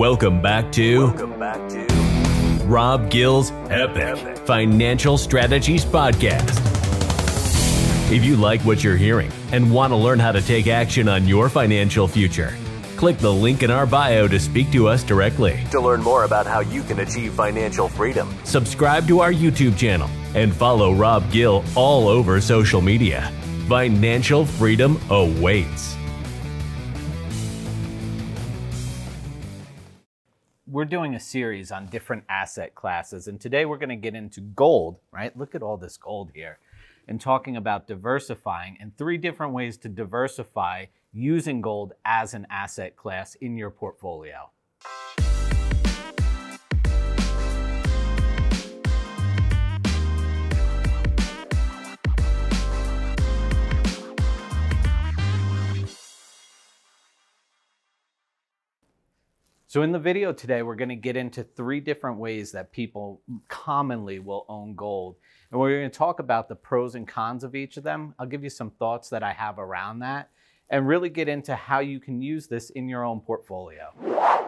Welcome back to Welcome back to Rob Gill's Epic Financial Strategies Podcast. If you like what you're hearing and want to learn how to take action on your financial future, click the link in our bio to speak to us directly. to learn more about how you can achieve financial freedom. Subscribe to our YouTube channel and follow Rob Gill all over social media. Financial freedom awaits. We're doing a series on different asset classes, and today we're going to get into gold, right? Look at all this gold here, and talking about diversifying and three different ways to diversify using gold as an asset class in your portfolio. So in the video today, we're going to get into three different ways that people commonly will own gold. And we're going to talk about the pros and cons of each of them. I'll give you some thoughts that I have around that and really get into how you can use this in your own portfolio.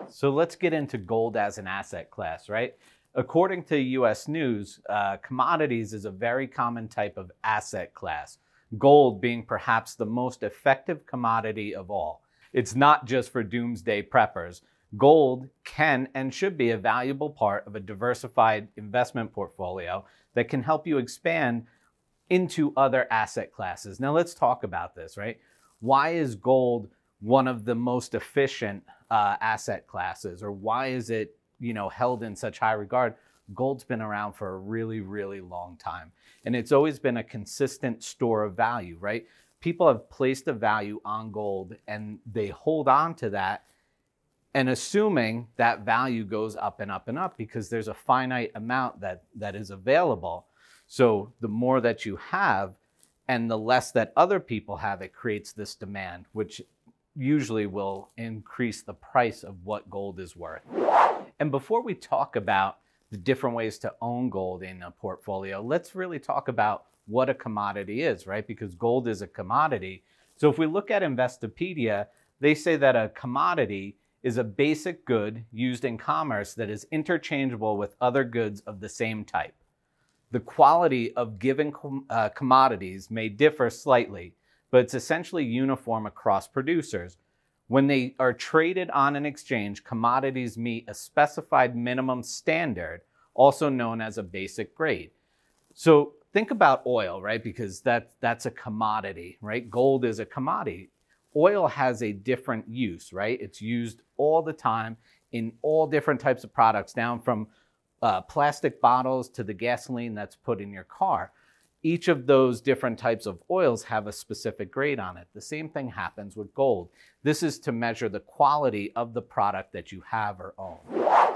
So let's get into gold as an asset class, right? According to US News, uh, commodities is a very common type of asset class, gold being perhaps the most effective commodity of all. It's not just for doomsday preppers. Gold can and should be a valuable part of a diversified investment portfolio that can help you expand into other asset classes. Now, let's talk about this, right? Why is gold one of the most efficient uh, asset classes, or why is it, you know, held in such high regard? Gold's been around for a really, really long time, and it's always been a consistent store of value, right? People have placed a value on gold, and they hold on to that and assuming that value goes up and up and up because there's a finite amount that, that is available. So the more that you have and the less that other people have, it creates this demand, which usually will increase the price of what gold is worth. And before we talk about the different ways to own gold in a portfolio, let's really talk about what a commodity is, right? Because gold is a commodity. So if we look at Investopedia, they say that a commodity is a basic good used in commerce that is interchangeable with other goods of the same type. The quality of given com- uh, commodities may differ slightly, but it's essentially uniform across producers. When they are traded on an exchange, commodities meet a specified minimum standard, also known as a basic grade. So think about oil, right? Because that, that's a commodity, right? Gold is a commodity oil has a different use, right? It's used all the time in all different types of products, down from uh, plastic bottles to the gasoline that's put in your car. Each of those different types of oils have a specific grade on it. The same thing happens with gold. This is to measure the quality of the product that you have or own.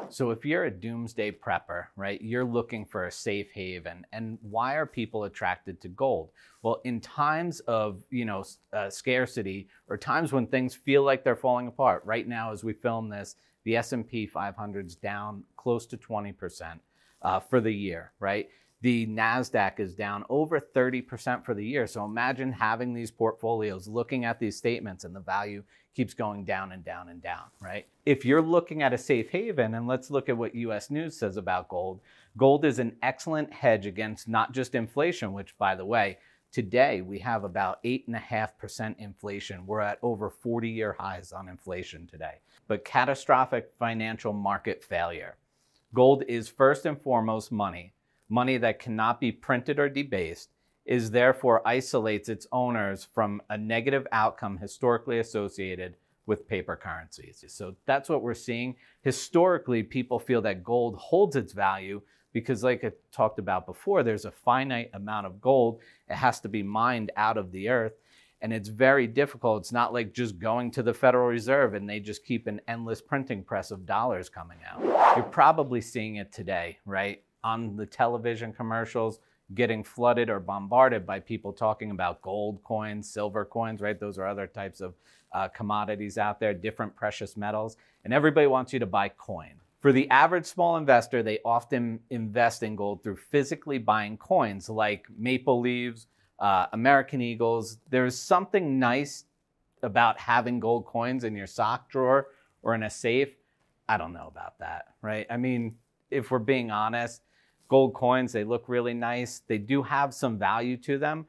So if you're a doomsday prepper, right, you're looking for a safe haven. And why are people attracted to gold? Well, in times of, you know, uh, scarcity or times when things feel like they're falling apart, right now as we film this, the S&P 500's down close to 20% uh, for the year, right? The NASDAQ is down over 30% for the year. So imagine having these portfolios, looking at these statements, and the value keeps going down and down and down, right? If you're looking at a safe haven, and let's look at what US News says about gold, gold is an excellent hedge against not just inflation, which, by the way, today we have about 8.5% inflation. We're at over 40 year highs on inflation today, but catastrophic financial market failure. Gold is first and foremost money money that cannot be printed or debased, is therefore isolates its owners from a negative outcome historically associated with paper currencies. So that's what we're seeing. Historically, people feel that gold holds its value because, like I talked about before, there's a finite amount of gold. It has to be mined out of the earth. And it's very difficult. It's not like just going to the Federal Reserve and they just keep an endless printing press of dollars coming out. You're probably seeing it today, right? On the television commercials getting flooded or bombarded by people talking about gold coins, silver coins, right? Those are other types of uh, commodities out there, different precious metals, and everybody wants you to buy coin. For the average small investor, they often invest in gold through physically buying coins like maple leaves, uh, American Eagles. There's something nice about having gold coins in your sock drawer or in a safe I don't know about that, right? I mean, if we're being honest, gold coins, they look really nice. They do have some value to them,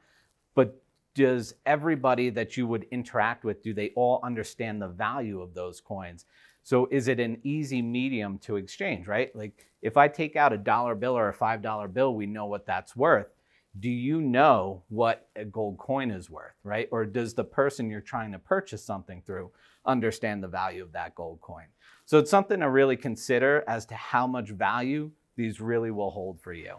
but does everybody that you would interact with, do they all understand the value of those coins? So is it an easy medium to exchange, right? Like if I take out a dollar bill or a $5 bill, we know what that's worth. Do you know what a gold coin is worth, right? Or does the person you're trying to purchase something through understand the value of that gold coin? So it's something to really consider as to how much value these really will hold for you.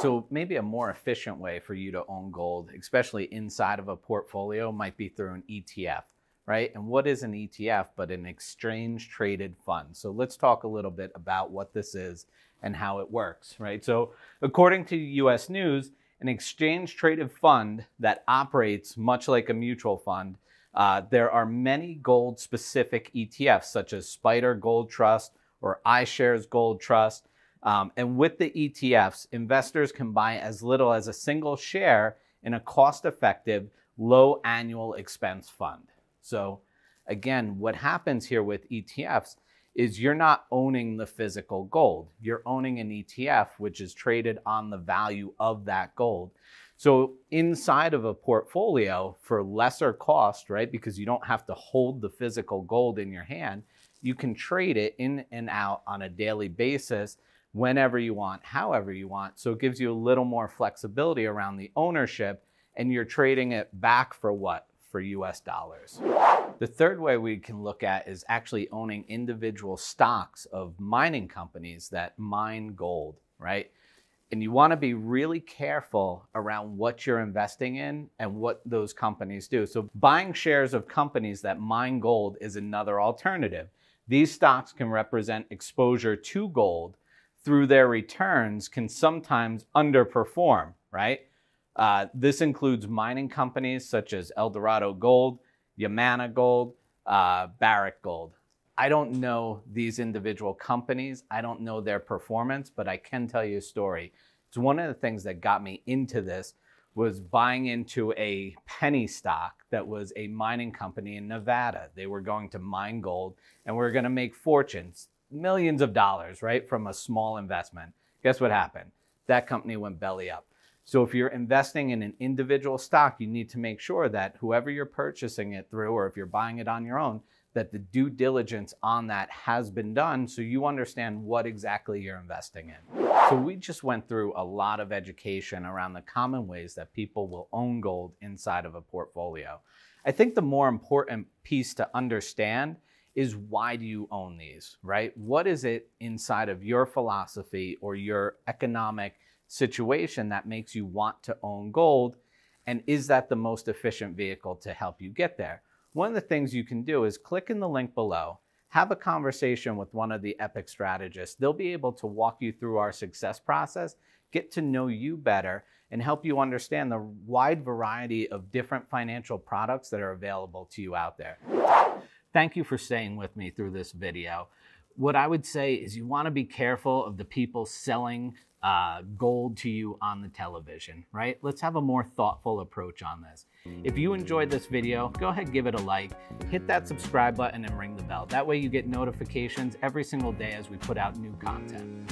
So maybe a more efficient way for you to own gold, especially inside of a portfolio, might be through an ETF, right? And what is an ETF but an exchange traded fund? So let's talk a little bit about what this is and how it works, right? So according to US News, an exchange traded fund that operates much like a mutual fund, uh, there are many gold specific ETFs such as SPDR Gold Trust or iShares Gold Trust um, and with the ETFs, investors can buy as little as a single share in a cost effective, low annual expense fund. So, again, what happens here with ETFs is you're not owning the physical gold. You're owning an ETF, which is traded on the value of that gold. So, inside of a portfolio for lesser cost, right, because you don't have to hold the physical gold in your hand, you can trade it in and out on a daily basis whenever you want, however you want. So it gives you a little more flexibility around the ownership and you're trading it back for what? For US dollars. The third way we can look at is actually owning individual stocks of mining companies that mine gold, right? And you want to be really careful around what you're investing in and what those companies do. So, buying shares of companies that mine gold is another alternative. These stocks can represent exposure to gold through their returns can sometimes underperform, right? Uh, this includes mining companies such as Eldorado Gold, Yamana Gold, uh, Barrick Gold. I don't know these individual companies. I don't know their performance, but I can tell you a story. It's one of the things that got me into this was buying into a penny stock that was a mining company in Nevada. They were going to mine gold and we are going to make fortunes millions of dollars, right, from a small investment. Guess what happened? That company went belly up. So if you're investing in an individual stock, you need to make sure that whoever you're purchasing it through, or if you're buying it on your own, that the due diligence on that has been done so you understand what exactly you're investing in. So we just went through a lot of education around the common ways that people will own gold inside of a portfolio. I think the more important piece to understand is why do you own these, right? What is it inside of your philosophy or your economic situation that makes you want to own gold? And is that the most efficient vehicle to help you get there? One of the things you can do is click in the link below, have a conversation with one of the Epic strategists. They'll be able to walk you through our success process, get to know you better, and help you understand the wide variety of different financial products that are available to you out there. Thank you for staying with me through this video. What I would say is you want to be careful of the people selling uh, gold to you on the television, right? Let's have a more thoughtful approach on this. If you enjoyed this video, go ahead, give it a like, hit that subscribe button and ring the bell. That way you get notifications every single day as we put out new content.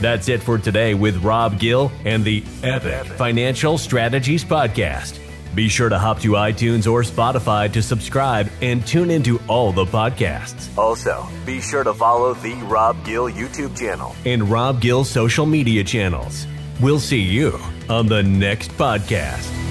That's it for today with Rob Gill and the Epic Financial Strategies Podcast. Be sure to hop to iTunes or Spotify to subscribe and tune into all the podcasts. Also, be sure to follow the Rob Gill YouTube channel and Rob Gill social media channels. We'll see you on the next podcast.